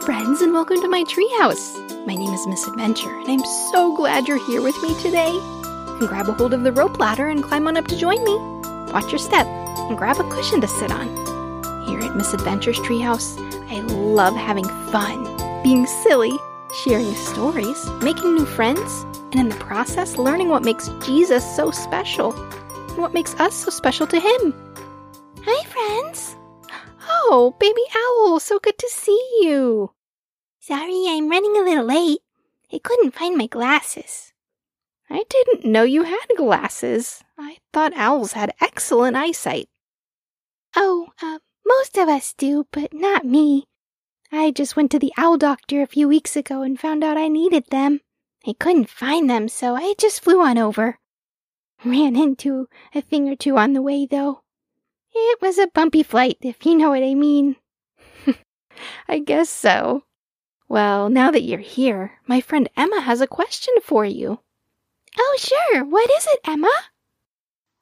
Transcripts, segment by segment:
friends, and welcome to my treehouse. My name is Miss Adventure, and I'm so glad you're here with me today. And grab a hold of the rope ladder and climb on up to join me. Watch your step, and grab a cushion to sit on. Here at Miss Adventure's treehouse, I love having fun, being silly, sharing stories, making new friends, and in the process, learning what makes Jesus so special and what makes us so special to Him. Hi, friends. Oh, baby owl, so good to see you. Sorry, I'm running a little late. I couldn't find my glasses. I didn't know you had glasses. I thought owls had excellent eyesight. Oh, uh, most of us do, but not me. I just went to the owl doctor a few weeks ago and found out I needed them. I couldn't find them, so I just flew on over. Ran into a thing or two on the way, though. It was a bumpy flight, if you know what I mean. I guess so. Well, now that you're here, my friend Emma has a question for you. Oh, sure. What is it, Emma?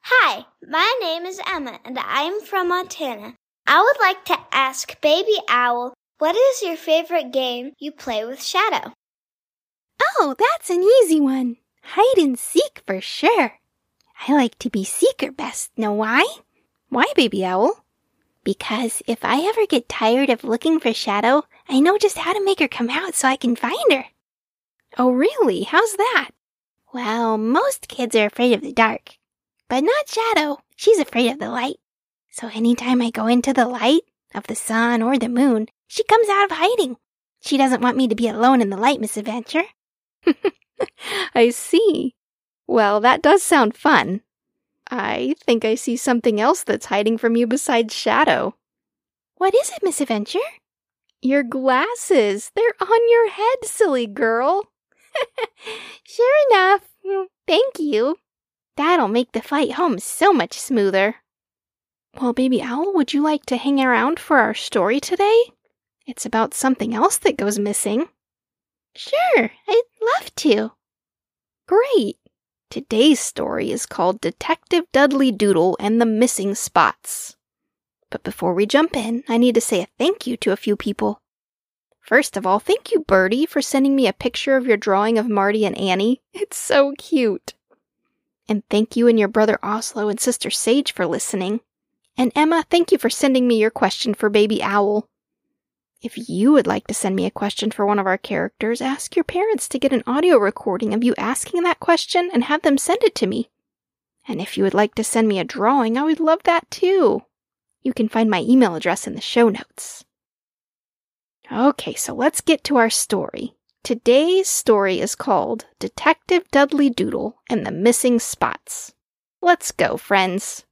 Hi, my name is Emma and I'm from Montana. I would like to ask Baby Owl, what is your favorite game you play with Shadow? Oh, that's an easy one. Hide and seek for sure. I like to be seeker best. Know why? Why, baby owl? Because if I ever get tired of looking for Shadow, I know just how to make her come out so I can find her. Oh, really? How's that? Well, most kids are afraid of the dark. But not Shadow. She's afraid of the light. So anytime I go into the light of the sun or the moon, she comes out of hiding. She doesn't want me to be alone in the light, Miss Adventure. I see. Well, that does sound fun. I think I see something else that's hiding from you besides Shadow. What is it, Miss Adventure? Your glasses. They're on your head, silly girl. sure enough. Mm, Thank you. That'll make the flight home so much smoother. Well, Baby Owl, would you like to hang around for our story today? It's about something else that goes missing. Sure, I'd love to. Great. Today's story is called Detective Dudley Doodle and the Missing Spots. But before we jump in, I need to say a thank you to a few people. First of all, thank you, Birdie, for sending me a picture of your drawing of Marty and Annie. It's so cute. And thank you and your brother Oslo and sister Sage for listening. And Emma, thank you for sending me your question for Baby Owl. If you would like to send me a question for one of our characters, ask your parents to get an audio recording of you asking that question and have them send it to me. And if you would like to send me a drawing, I would love that too. You can find my email address in the show notes. Okay, so let's get to our story. Today's story is called Detective Dudley Doodle and the Missing Spots. Let's go, friends.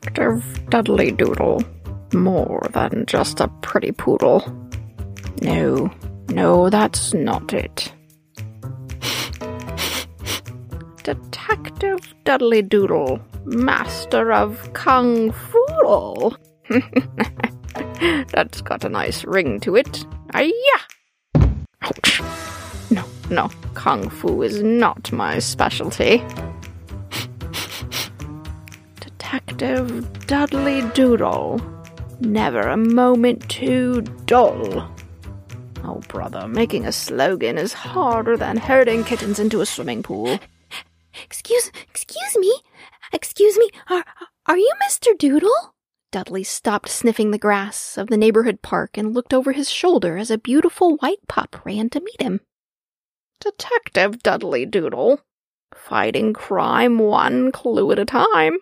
Detective Dudley Doodle. More than just a pretty poodle. No, no, that's not it. Detective Dudley Doodle, master of Kung Fu. that's got a nice ring to it. Ayah! Ouch. No, no, Kung Fu is not my specialty. Detective Dudley Doodle. Never a moment too dull. Oh, brother, making a slogan is harder than herding kittens into a swimming pool. Excuse, excuse me, excuse me, are, are you Mr. Doodle? Dudley stopped sniffing the grass of the neighborhood park and looked over his shoulder as a beautiful white pup ran to meet him. Detective Dudley Doodle. Fighting crime one clue at a time.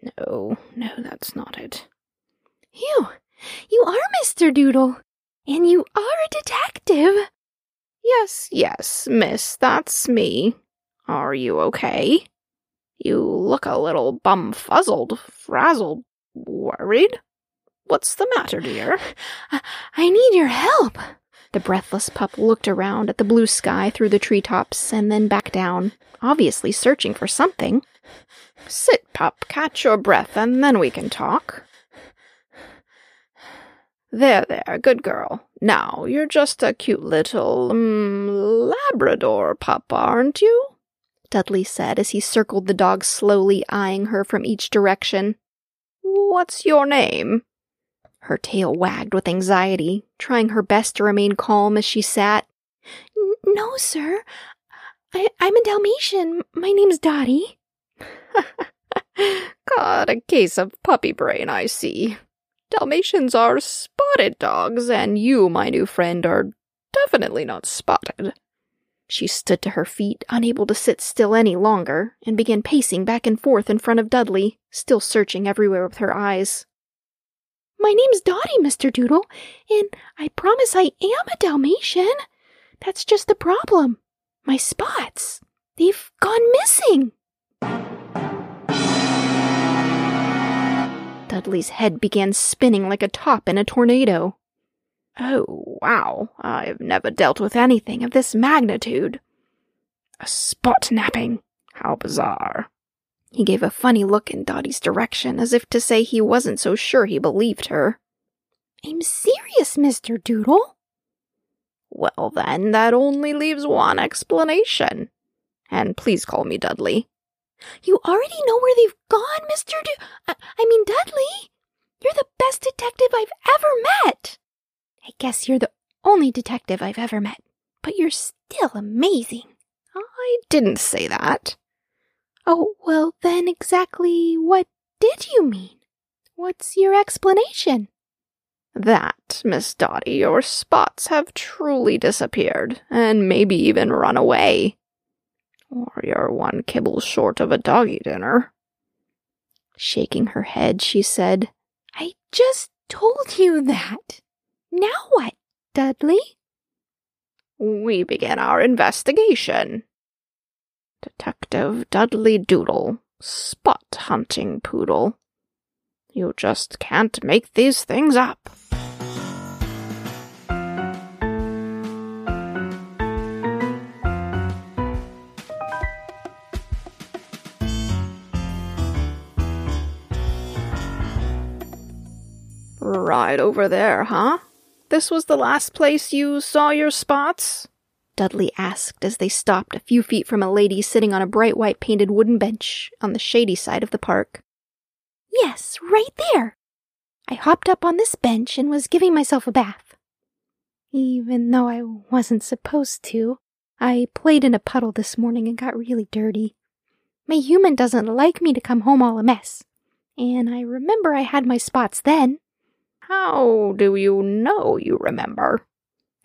No, no, that's not it. You, you are Mr. Doodle, and you are a detective. Yes, yes, miss, that's me. Are you okay? You look a little bumfuzzled, frazzled, worried. What's the matter, dear? I, I need your help. The breathless pup looked around at the blue sky through the treetops and then back down, obviously searching for something. Sit, pup, catch your breath, and then we can talk. There, there, good girl. Now, you're just a cute little, um, Labrador pup, aren't you? Dudley said as he circled the dog slowly, eyeing her from each direction. What's your name? Her tail wagged with anxiety, trying her best to remain calm as she sat. No, sir. I- I'm a Dalmatian. My name's Dottie. Got a case of puppy brain, I see. Dalmatians are spotted dogs, and you, my new friend, are definitely not spotted. She stood to her feet, unable to sit still any longer, and began pacing back and forth in front of Dudley, still searching everywhere with her eyes. My name's Dottie, Mr. Doodle, and I promise I am a Dalmatian. That's just the problem. My spots. They've gone missing. Dudley's head began spinning like a top in a tornado. Oh, wow, I've never dealt with anything of this magnitude. A spot napping. How bizarre. He gave a funny look in Dottie's direction, as if to say he wasn't so sure he believed her. I'm serious, Mr. Doodle. Well, then, that only leaves one explanation. And please call me Dudley. You already know where they've gone, Mr. Du- I, I mean, Dudley. You're the best detective I've ever met. I guess you're the only detective I've ever met, but you're still amazing. I didn't say that. Oh, well, then exactly what did you mean? What's your explanation? That, Miss Dottie, your spots have truly disappeared, and maybe even run away. Or you're one kibble short of a doggy dinner. Shaking her head, she said, I just told you that. Now what, Dudley? We begin our investigation. Detective Dudley Doodle, spot hunting poodle. You just can't make these things up. Right over there, huh? This was the last place you saw your spots? Dudley asked as they stopped a few feet from a lady sitting on a bright white painted wooden bench on the shady side of the park. Yes, right there. I hopped up on this bench and was giving myself a bath. Even though I wasn't supposed to, I played in a puddle this morning and got really dirty. My human doesn't like me to come home all a mess. And I remember I had my spots then. How do you know you remember?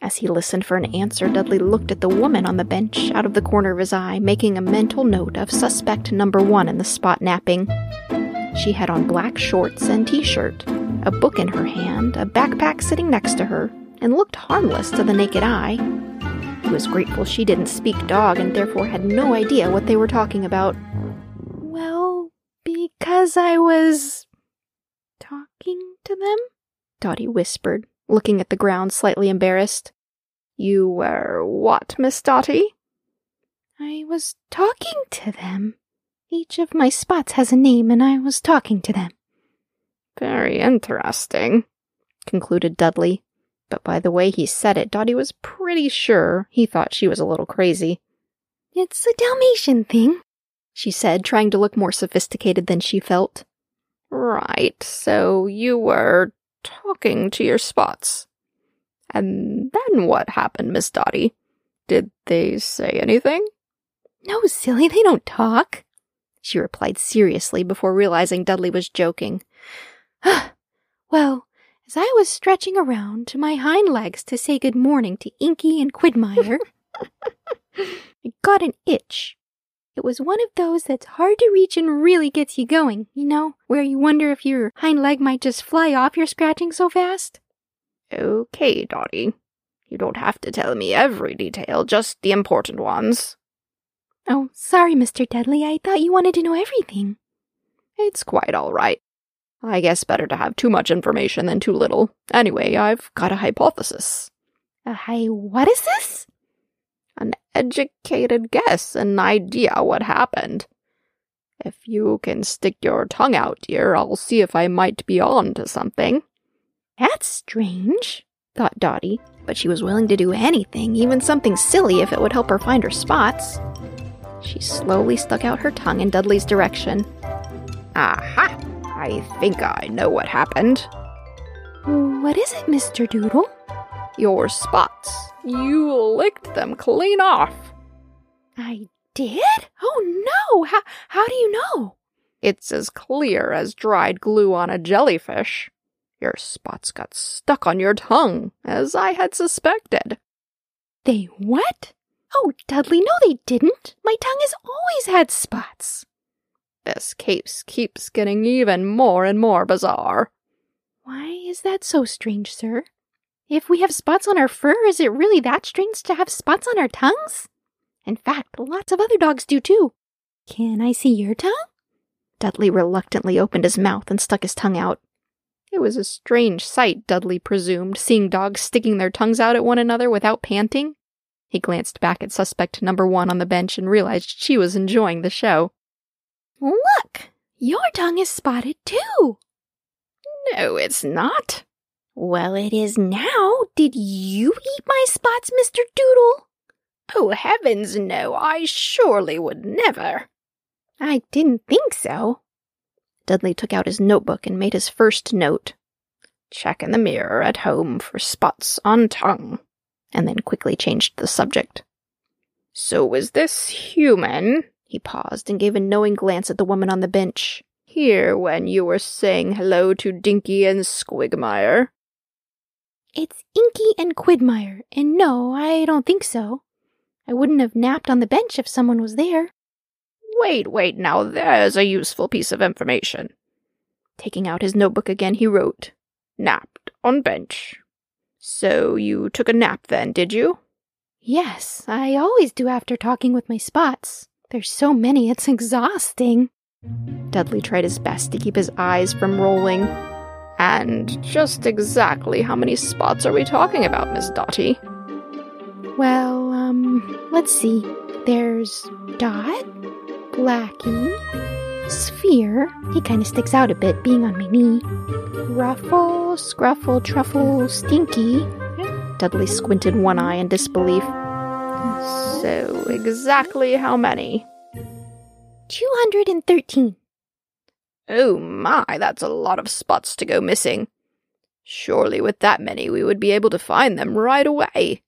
As he listened for an answer, Dudley looked at the woman on the bench out of the corner of his eye, making a mental note of suspect number one in the spot napping. She had on black shorts and t shirt, a book in her hand, a backpack sitting next to her, and looked harmless to the naked eye. He was grateful she didn't speak dog and therefore had no idea what they were talking about. Well, because I was talking to them? Dottie whispered, looking at the ground slightly embarrassed. You were what, Miss Dottie? I was talking to them. Each of my spots has a name, and I was talking to them. Very interesting, concluded Dudley. But by the way he said it, Dottie was pretty sure he thought she was a little crazy. It's a Dalmatian thing, she said, trying to look more sophisticated than she felt. Right, so you were talking to your spots. And then what happened, Miss Dottie? Did they say anything? No, silly, they don't talk, she replied seriously before realizing Dudley was joking. well, as I was stretching around to my hind legs to say good morning to Inky and Quidmire, I got an itch. It was one of those that's hard to reach and really gets you going, you know, where you wonder if your hind leg might just fly off your scratching so fast. Okay, Dottie. You don't have to tell me every detail, just the important ones. Oh, sorry, Mr. Dudley. I thought you wanted to know everything. It's quite all right. I guess better to have too much information than too little. Anyway, I've got a hypothesis. A hi what is this? An educated guess, an idea what happened. If you can stick your tongue out, dear, I'll see if I might be on to something. That's strange, thought Dottie, but she was willing to do anything, even something silly, if it would help her find her spots. She slowly stuck out her tongue in Dudley's direction. Aha! I think I know what happened. What is it, Mr. Doodle? Your spots. You licked them clean off. I did? Oh no! How, how do you know? It's as clear as dried glue on a jellyfish. Your spots got stuck on your tongue, as I had suspected. They what? Oh, Dudley, no, they didn't. My tongue has always had spots. This case keeps getting even more and more bizarre. Why is that so strange, sir? If we have spots on our fur, is it really that strange to have spots on our tongues? In fact, lots of other dogs do too. Can I see your tongue? Dudley reluctantly opened his mouth and stuck his tongue out. It was a strange sight, Dudley presumed, seeing dogs sticking their tongues out at one another without panting. He glanced back at suspect number one on the bench and realized she was enjoying the show. Look! Your tongue is spotted too! No, it's not. Well, it is now. Did you eat my spots, Mr. Doodle? Oh, heavens, no, I surely would never. I didn't think so. Dudley took out his notebook and made his first note. Check in the mirror at home for spots on tongue and then quickly changed the subject. So was this human? He paused and gave a knowing glance at the woman on the bench. Here when you were saying hello to Dinky and Squigmire. It's Inky and Quidmire, and no, I don't think so. I wouldn't have napped on the bench if someone was there. Wait, wait, now there's a useful piece of information. Taking out his notebook again, he wrote, Napped on bench. So you took a nap then, did you? Yes, I always do after talking with my spots. There's so many, it's exhausting. Dudley tried his best to keep his eyes from rolling. And just exactly how many spots are we talking about, Miss Dottie? Well, um, let's see. There's Dot, Blackie, Sphere. He kind of sticks out a bit, being on my knee. Ruffle, Scruffle, Truffle, Stinky. Dudley squinted one eye in disbelief. So, exactly how many? 213. Oh my, that's a lot of spots to go missing. Surely with that many we would be able to find them right away.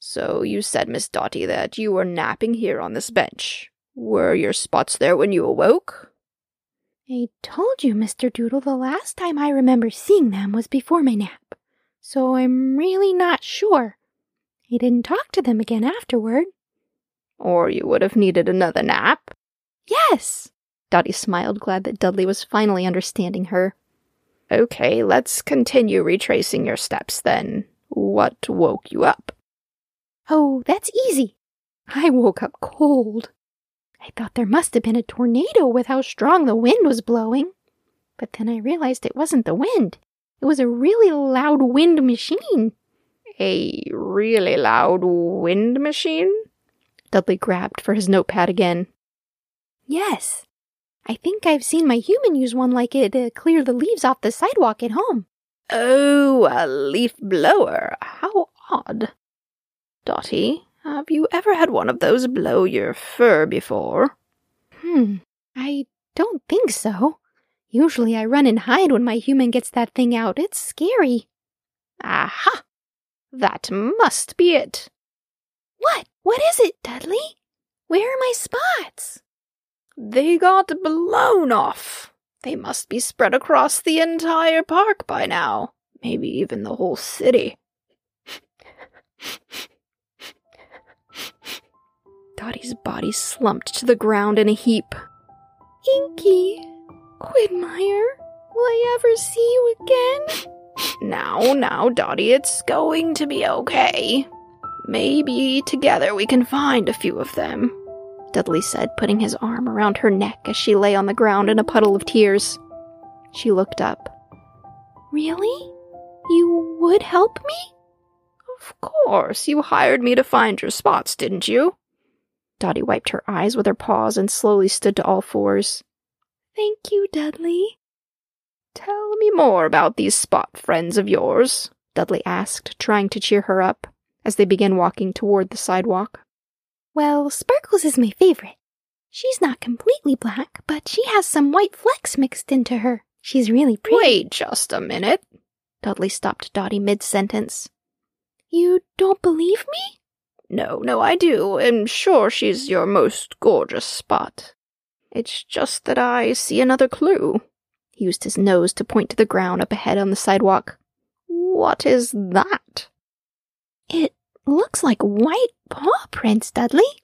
So you said, Miss Dottie, that you were napping here on this bench. Were your spots there when you awoke? I told you, Mr. Doodle, the last time I remember seeing them was before my nap, so I'm really not sure. I didn't talk to them again afterward. Or you would have needed another nap? Yes. Dottie smiled, glad that Dudley was finally understanding her. Okay, let's continue retracing your steps then. What woke you up? Oh, that's easy. I woke up cold. I thought there must have been a tornado with how strong the wind was blowing. But then I realized it wasn't the wind. It was a really loud wind machine. A really loud wind machine? Dudley grabbed for his notepad again. Yes. I think I've seen my human use one like it to clear the leaves off the sidewalk at home. Oh, a leaf blower. How odd. Dottie, have you ever had one of those blow your fur before? Hmm, I don't think so. Usually I run and hide when my human gets that thing out. It's scary. Aha! That must be it. What? What is it, Dudley? Where are my spots? They got blown off. They must be spread across the entire park by now. Maybe even the whole city. Dottie's body slumped to the ground in a heap. Inky, Quidmire, will I ever see you again? Now, now, Dottie, it's going to be okay. Maybe together we can find a few of them, Dudley said, putting his arm around her neck as she lay on the ground in a puddle of tears. She looked up. Really? You would help me? Of course, you hired me to find your spots, didn't you? Dottie wiped her eyes with her paws and slowly stood to all fours. Thank you, Dudley. Tell me more about these spot friends of yours, Dudley asked, trying to cheer her up as they began walking toward the sidewalk. Well, Sparkles is my favorite. She's not completely black, but she has some white flecks mixed into her. She's really pretty. Wait just a minute. Dudley stopped Dottie mid sentence. You don't believe me? No, no, I do. I'm sure she's your most gorgeous spot. It's just that I see another clue. He used his nose to point to the ground up ahead on the sidewalk. What is that? It looks like white paw prints, Dudley.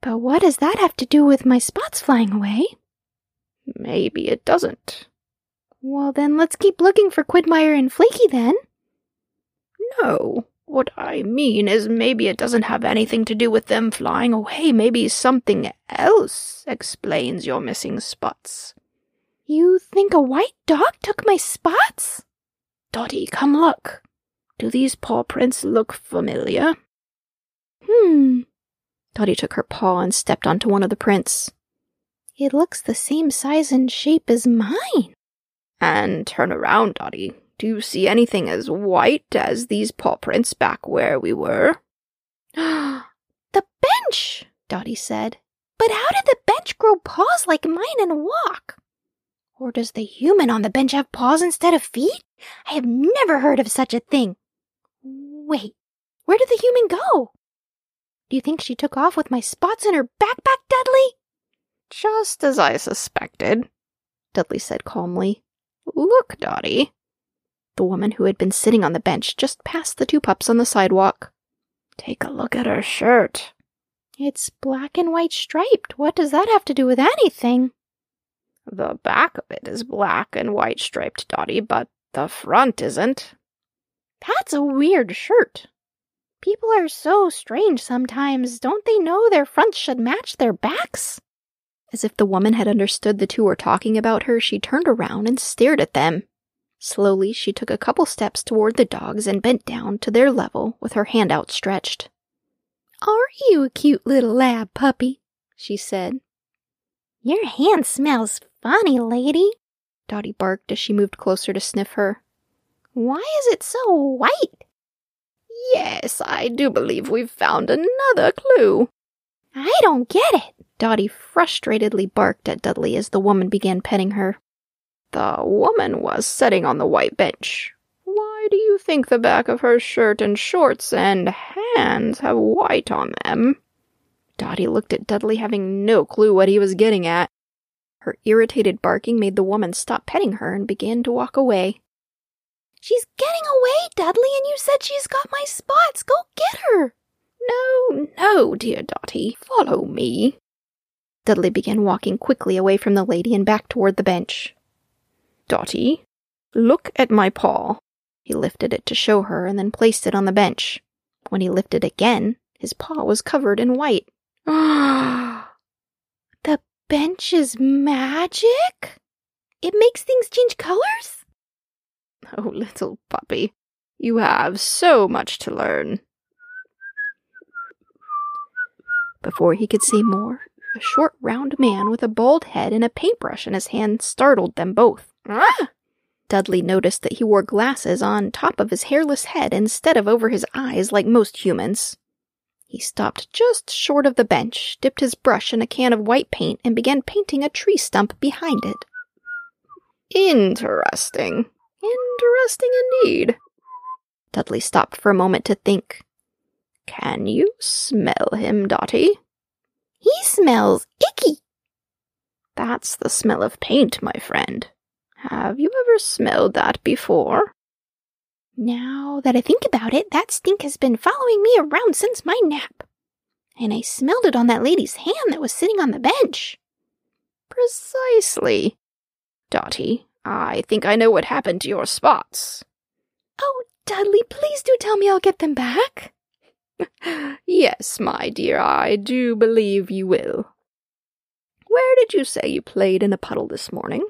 But what does that have to do with my spots flying away? Maybe it doesn't. Well, then let's keep looking for Quidmire and Flaky then. No. What I mean is maybe it doesn't have anything to do with them flying away. Maybe something else explains your missing spots. You think a white dog took my spots? Dottie, come look. Do these paw prints look familiar? Hmm. Dottie took her paw and stepped onto one of the prints. It looks the same size and shape as mine. And turn around, Dottie. Do you see anything as white as these paw prints back where we were? the bench, Dottie said. But how did the bench grow paws like mine and walk? Or does the human on the bench have paws instead of feet? I have never heard of such a thing. Wait, where did the human go? Do you think she took off with my spots in her backpack, Dudley? Just as I suspected, Dudley said calmly. Look, Dottie. The woman who had been sitting on the bench just passed the two pups on the sidewalk. Take a look at her shirt. It's black and white striped. What does that have to do with anything? The back of it is black and white striped, Dottie, but the front isn't. That's a weird shirt. People are so strange sometimes. Don't they know their fronts should match their backs? As if the woman had understood the two were talking about her, she turned around and stared at them. Slowly, she took a couple steps toward the dogs and bent down to their level with her hand outstretched. Are you a cute little lab puppy? she said. Your hand smells funny, lady, Dottie barked as she moved closer to sniff her. Why is it so white? Yes, I do believe we've found another clue. I don't get it. Dottie frustratedly barked at Dudley as the woman began petting her. The woman was sitting on the white bench. Why do you think the back of her shirt and shorts and hands have white on them? Dottie looked at Dudley, having no clue what he was getting at. Her irritated barking made the woman stop petting her and began to walk away. She's getting away, Dudley, and you said she's got my spots. Go get her. No, no, dear Dottie. Follow me. Dudley began walking quickly away from the lady and back toward the bench. Dottie, look at my paw. He lifted it to show her and then placed it on the bench. When he lifted again, his paw was covered in white. the bench is magic? It makes things change colors? Oh, little puppy, you have so much to learn. Before he could say more, a short, round man with a bald head and a paintbrush in his hand startled them both. Ah! Dudley noticed that he wore glasses on top of his hairless head instead of over his eyes like most humans. He stopped just short of the bench, dipped his brush in a can of white paint, and began painting a tree stump behind it. Interesting. Interesting indeed. Dudley stopped for a moment to think. Can you smell him, Dottie? He smells icky. That's the smell of paint, my friend. Have you ever smelled that before? Now that I think about it, that stink has been following me around since my nap. And I smelled it on that lady's hand that was sitting on the bench. Precisely. Dottie, I think I know what happened to your spots. Oh, Dudley, please do tell me I'll get them back. yes, my dear, I do believe you will. Where did you say you played in a puddle this morning?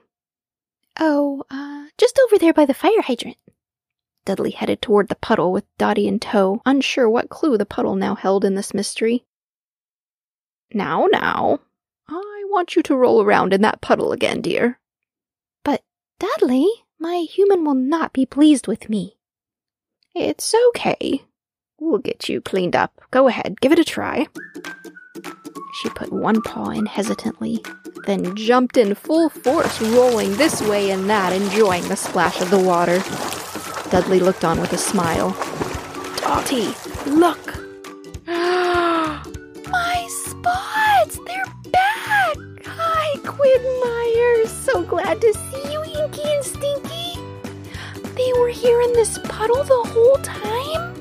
Oh, uh, just over there by the fire hydrant. Dudley headed toward the puddle with Dottie in tow, unsure what clue the puddle now held in this mystery. Now, now, I want you to roll around in that puddle again, dear. Dudley? My human will not be pleased with me. It's okay. We'll get you cleaned up. Go ahead, give it a try. She put one paw in hesitantly, then jumped in full force, rolling this way and that, enjoying the splash of the water. Dudley looked on with a smile. Dottie, look! My spots! They're Hi, Quidmire! So glad to see you, Inky and Stinky! They were here in this puddle the whole time?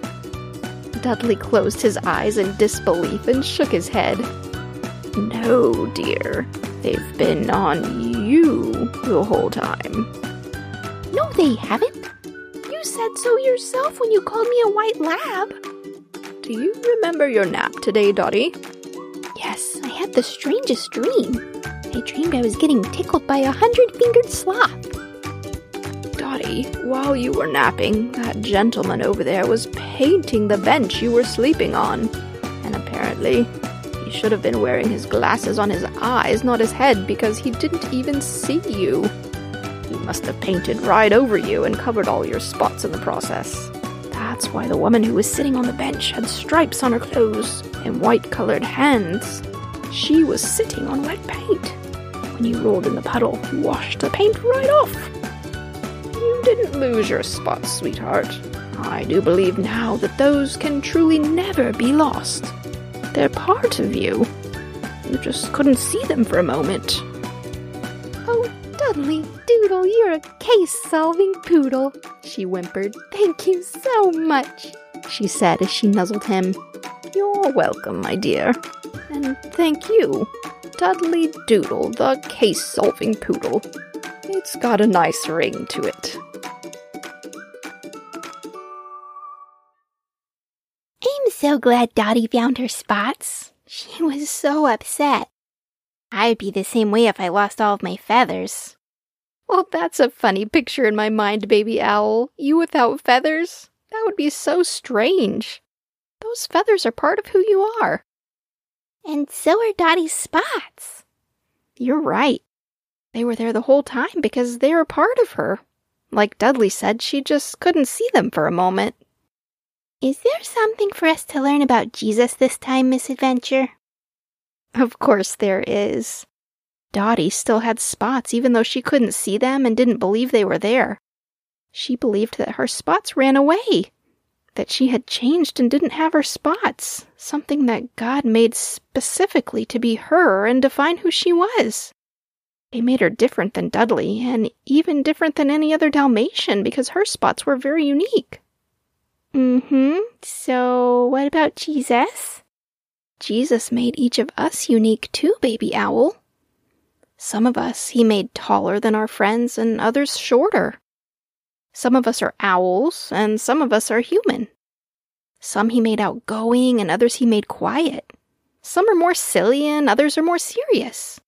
Dudley closed his eyes in disbelief and shook his head. No, dear. They've been on you the whole time. No, they haven't. You said so yourself when you called me a white lab. Do you remember your nap today, Dottie? Yes, I had the strangest dream. I dreamed I was getting tickled by a hundred fingered sloth. Dottie, while you were napping, that gentleman over there was painting the bench you were sleeping on. And apparently, he should have been wearing his glasses on his eyes, not his head, because he didn't even see you. He must have painted right over you and covered all your spots in the process. That's why the woman who was sitting on the bench had stripes on her clothes and white colored hands. She was sitting on wet paint. You rolled in the puddle, washed the paint right off. You didn't lose your spots, sweetheart. I do believe now that those can truly never be lost. They're part of you. You just couldn't see them for a moment. Oh, Dudley Doodle, you're a case solving poodle, she whimpered. Thank you so much, she said as she nuzzled him. You're welcome, my dear. And thank you, Dudley Doodle, the case solving poodle. It's got a nice ring to it. I'm so glad Dottie found her spots. She was so upset. I'd be the same way if I lost all of my feathers. Well, that's a funny picture in my mind, baby owl. You without feathers? That would be so strange. Those feathers are part of who you are. And so are Dottie's spots. You're right. They were there the whole time because they were part of her. Like Dudley said, she just couldn't see them for a moment. Is there something for us to learn about Jesus this time, Miss Adventure? Of course there is. Dottie still had spots even though she couldn't see them and didn't believe they were there. She believed that her spots ran away, that she had changed and didn't have her spots, something that God made specifically to be her and define who she was. They made her different than Dudley, and even different than any other Dalmatian because her spots were very unique. Mm hmm. So, what about Jesus? Jesus made each of us unique too, baby owl. Some of us he made taller than our friends, and others shorter. Some of us are owls, and some of us are human. Some he made outgoing, and others he made quiet. Some are more silly, and others are more serious.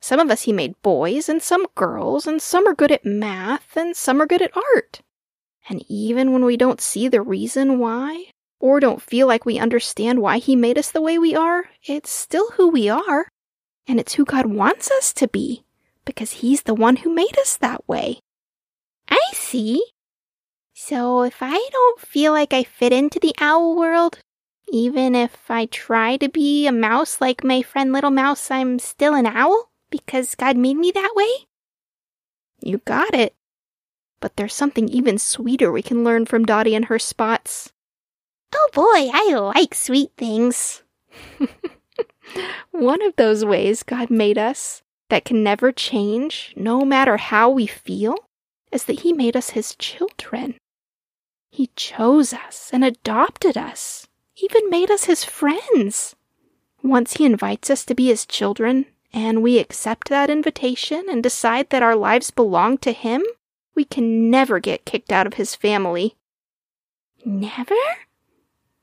Some of us he made boys, and some girls, and some are good at math, and some are good at art. And even when we don't see the reason why, or don't feel like we understand why he made us the way we are, it's still who we are. And it's who God wants us to be, because He's the one who made us that way. I see. So if I don't feel like I fit into the owl world, even if I try to be a mouse like my friend Little Mouse, I'm still an owl because God made me that way? You got it. But there's something even sweeter we can learn from Dottie and her spots. Oh boy, I like sweet things. One of those ways God made us that can never change, no matter how we feel, is that He made us His children. He chose us and adopted us, even made us His friends. Once He invites us to be His children, and we accept that invitation and decide that our lives belong to Him, we can never get kicked out of His family. Never?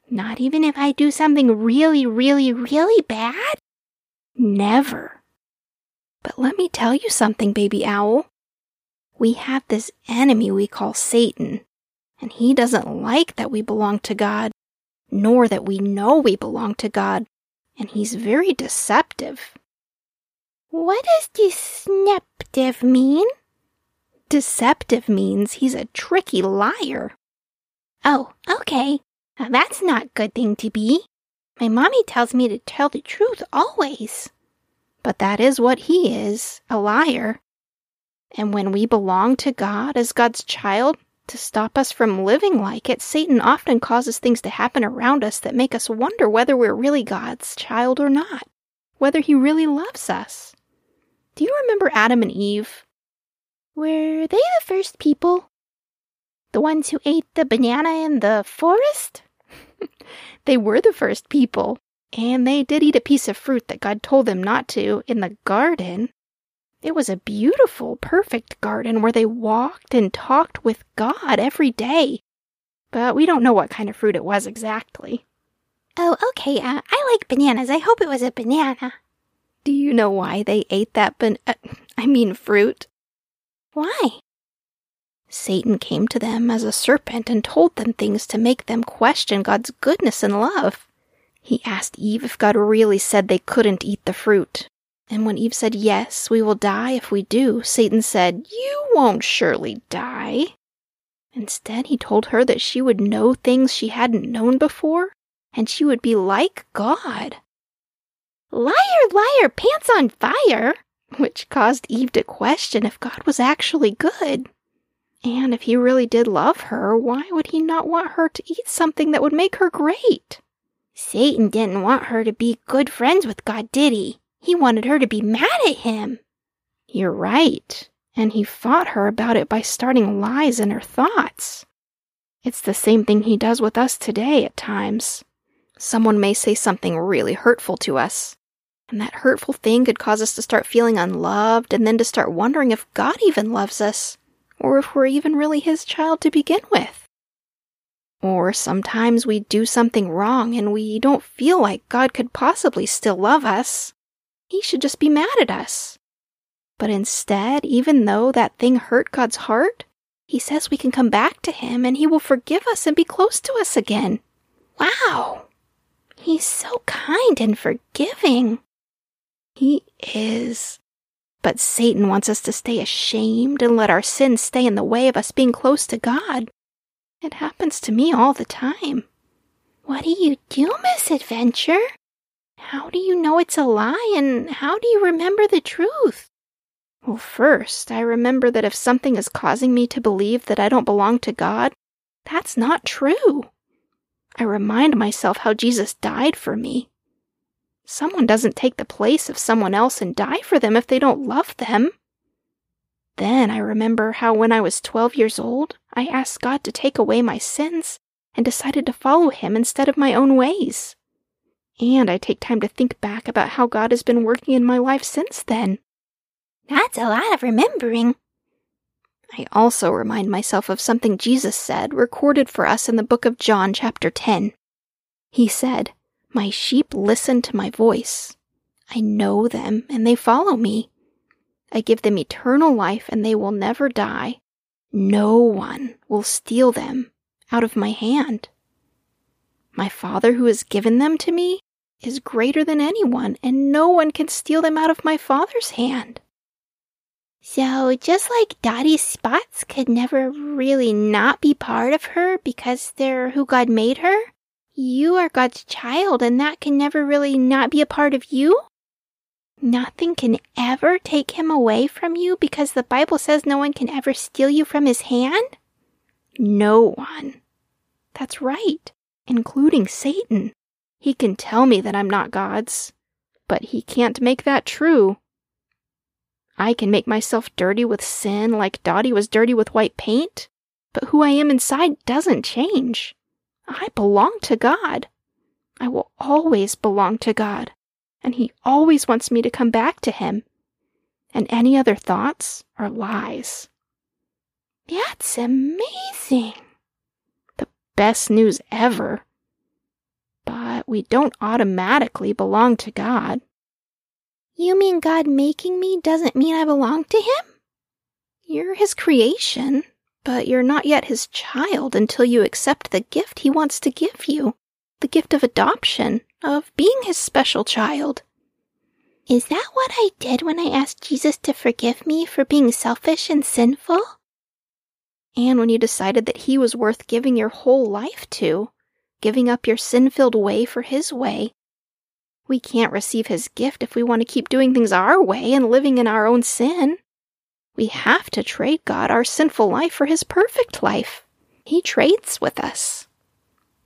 Not even if I do something really, really, really bad? Never. But let me tell you something, baby owl. We have this enemy we call Satan, and he doesn't like that we belong to God, nor that we know we belong to God, and he's very deceptive. What does deceptive mean? Deceptive means he's a tricky liar. Oh, okay. Now that's not a good thing to be. My mommy tells me to tell the truth always. But that is what he is a liar. And when we belong to God as God's child, to stop us from living like it, Satan often causes things to happen around us that make us wonder whether we're really God's child or not, whether he really loves us. Do you remember Adam and Eve? Were they the first people? The ones who ate the banana in the forest? they were the first people, and they did eat a piece of fruit that God told them not to in the garden. It was a beautiful, perfect garden where they walked and talked with God every day. But we don't know what kind of fruit it was exactly. Oh, okay. Uh, I like bananas. I hope it was a banana. Do you know why they ate that ban- uh, I mean fruit? Why? Satan came to them as a serpent and told them things to make them question God's goodness and love. He asked Eve if God really said they couldn't eat the fruit. And when Eve said, Yes, we will die if we do, Satan said, You won't surely die. Instead, he told her that she would know things she hadn't known before, and she would be like God. Liar, liar, pants on fire! Which caused Eve to question if God was actually good. And if he really did love her, why would he not want her to eat something that would make her great? Satan didn't want her to be good friends with God, did he? He wanted her to be mad at him. You're right. And he fought her about it by starting lies in her thoughts. It's the same thing he does with us today at times. Someone may say something really hurtful to us, and that hurtful thing could cause us to start feeling unloved and then to start wondering if God even loves us, or if we're even really his child to begin with. Or sometimes we do something wrong and we don't feel like God could possibly still love us. He should just be mad at us. But instead, even though that thing hurt God's heart, He says we can come back to Him and He will forgive us and be close to us again. Wow! He's so kind and forgiving. He is. But Satan wants us to stay ashamed and let our sins stay in the way of us being close to God. It happens to me all the time. What do you do, Miss Adventure? How do you know it's a lie and how do you remember the truth? Well, first, I remember that if something is causing me to believe that I don't belong to God, that's not true. I remind myself how Jesus died for me. Someone doesn't take the place of someone else and die for them if they don't love them. Then I remember how when I was 12 years old, I asked God to take away my sins and decided to follow Him instead of my own ways. And I take time to think back about how God has been working in my life since then. That's a lot of remembering. I also remind myself of something Jesus said, recorded for us in the book of John, chapter 10. He said, My sheep listen to my voice. I know them, and they follow me. I give them eternal life, and they will never die. No one will steal them out of my hand. My Father who has given them to me is greater than anyone, and no one can steal them out of my Father's hand. So, just like Dottie's spots could never really not be part of her because they're who God made her, you are God's child, and that can never really not be a part of you? Nothing can ever take him away from you because the Bible says no one can ever steal you from his hand? No one. That's right, including Satan. He can tell me that I'm not God's, but he can't make that true. I can make myself dirty with sin like Dottie was dirty with white paint, but who I am inside doesn't change. I belong to God. I will always belong to God, and He always wants me to come back to Him. And any other thoughts are lies. That's amazing. The best news ever. But we don't automatically belong to God. You mean God making me doesn't mean I belong to Him? You're His creation, but you're not yet His child until you accept the gift He wants to give you the gift of adoption, of being His special child. Is that what I did when I asked Jesus to forgive me for being selfish and sinful? and when you decided that He was worth giving your whole life to, giving up your sin filled way for His way. We can't receive His gift if we want to keep doing things our way and living in our own sin. We have to trade God our sinful life for His perfect life. He trades with us.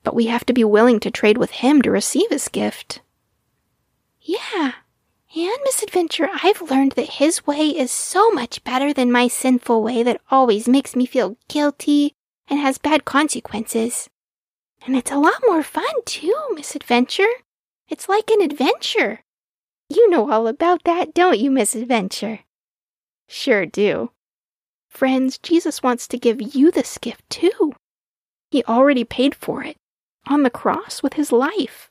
But we have to be willing to trade with Him to receive His gift. Yeah. And, Ms. Adventure, I've learned that His way is so much better than my sinful way that always makes me feel guilty and has bad consequences. And it's a lot more fun, too, Ms. Adventure. It's like an adventure. You know all about that, don't you, Ms. Adventure? Sure do. Friends, Jesus wants to give you this gift too. He already paid for it on the cross with his life.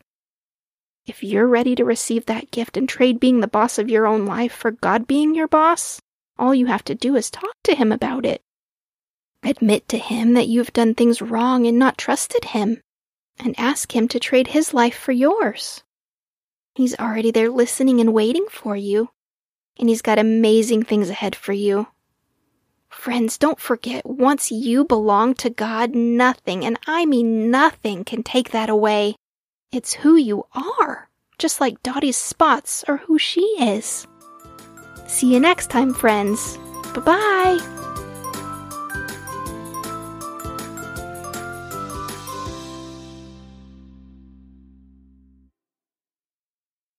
If you're ready to receive that gift and trade being the boss of your own life for God being your boss, all you have to do is talk to him about it. Admit to him that you've done things wrong and not trusted him, and ask him to trade his life for yours. He's already there listening and waiting for you, and he's got amazing things ahead for you. Friends, don't forget, once you belong to God, nothing, and I mean nothing, can take that away. It's who you are, just like Dottie's spots are who she is. See you next time, friends. Bye bye.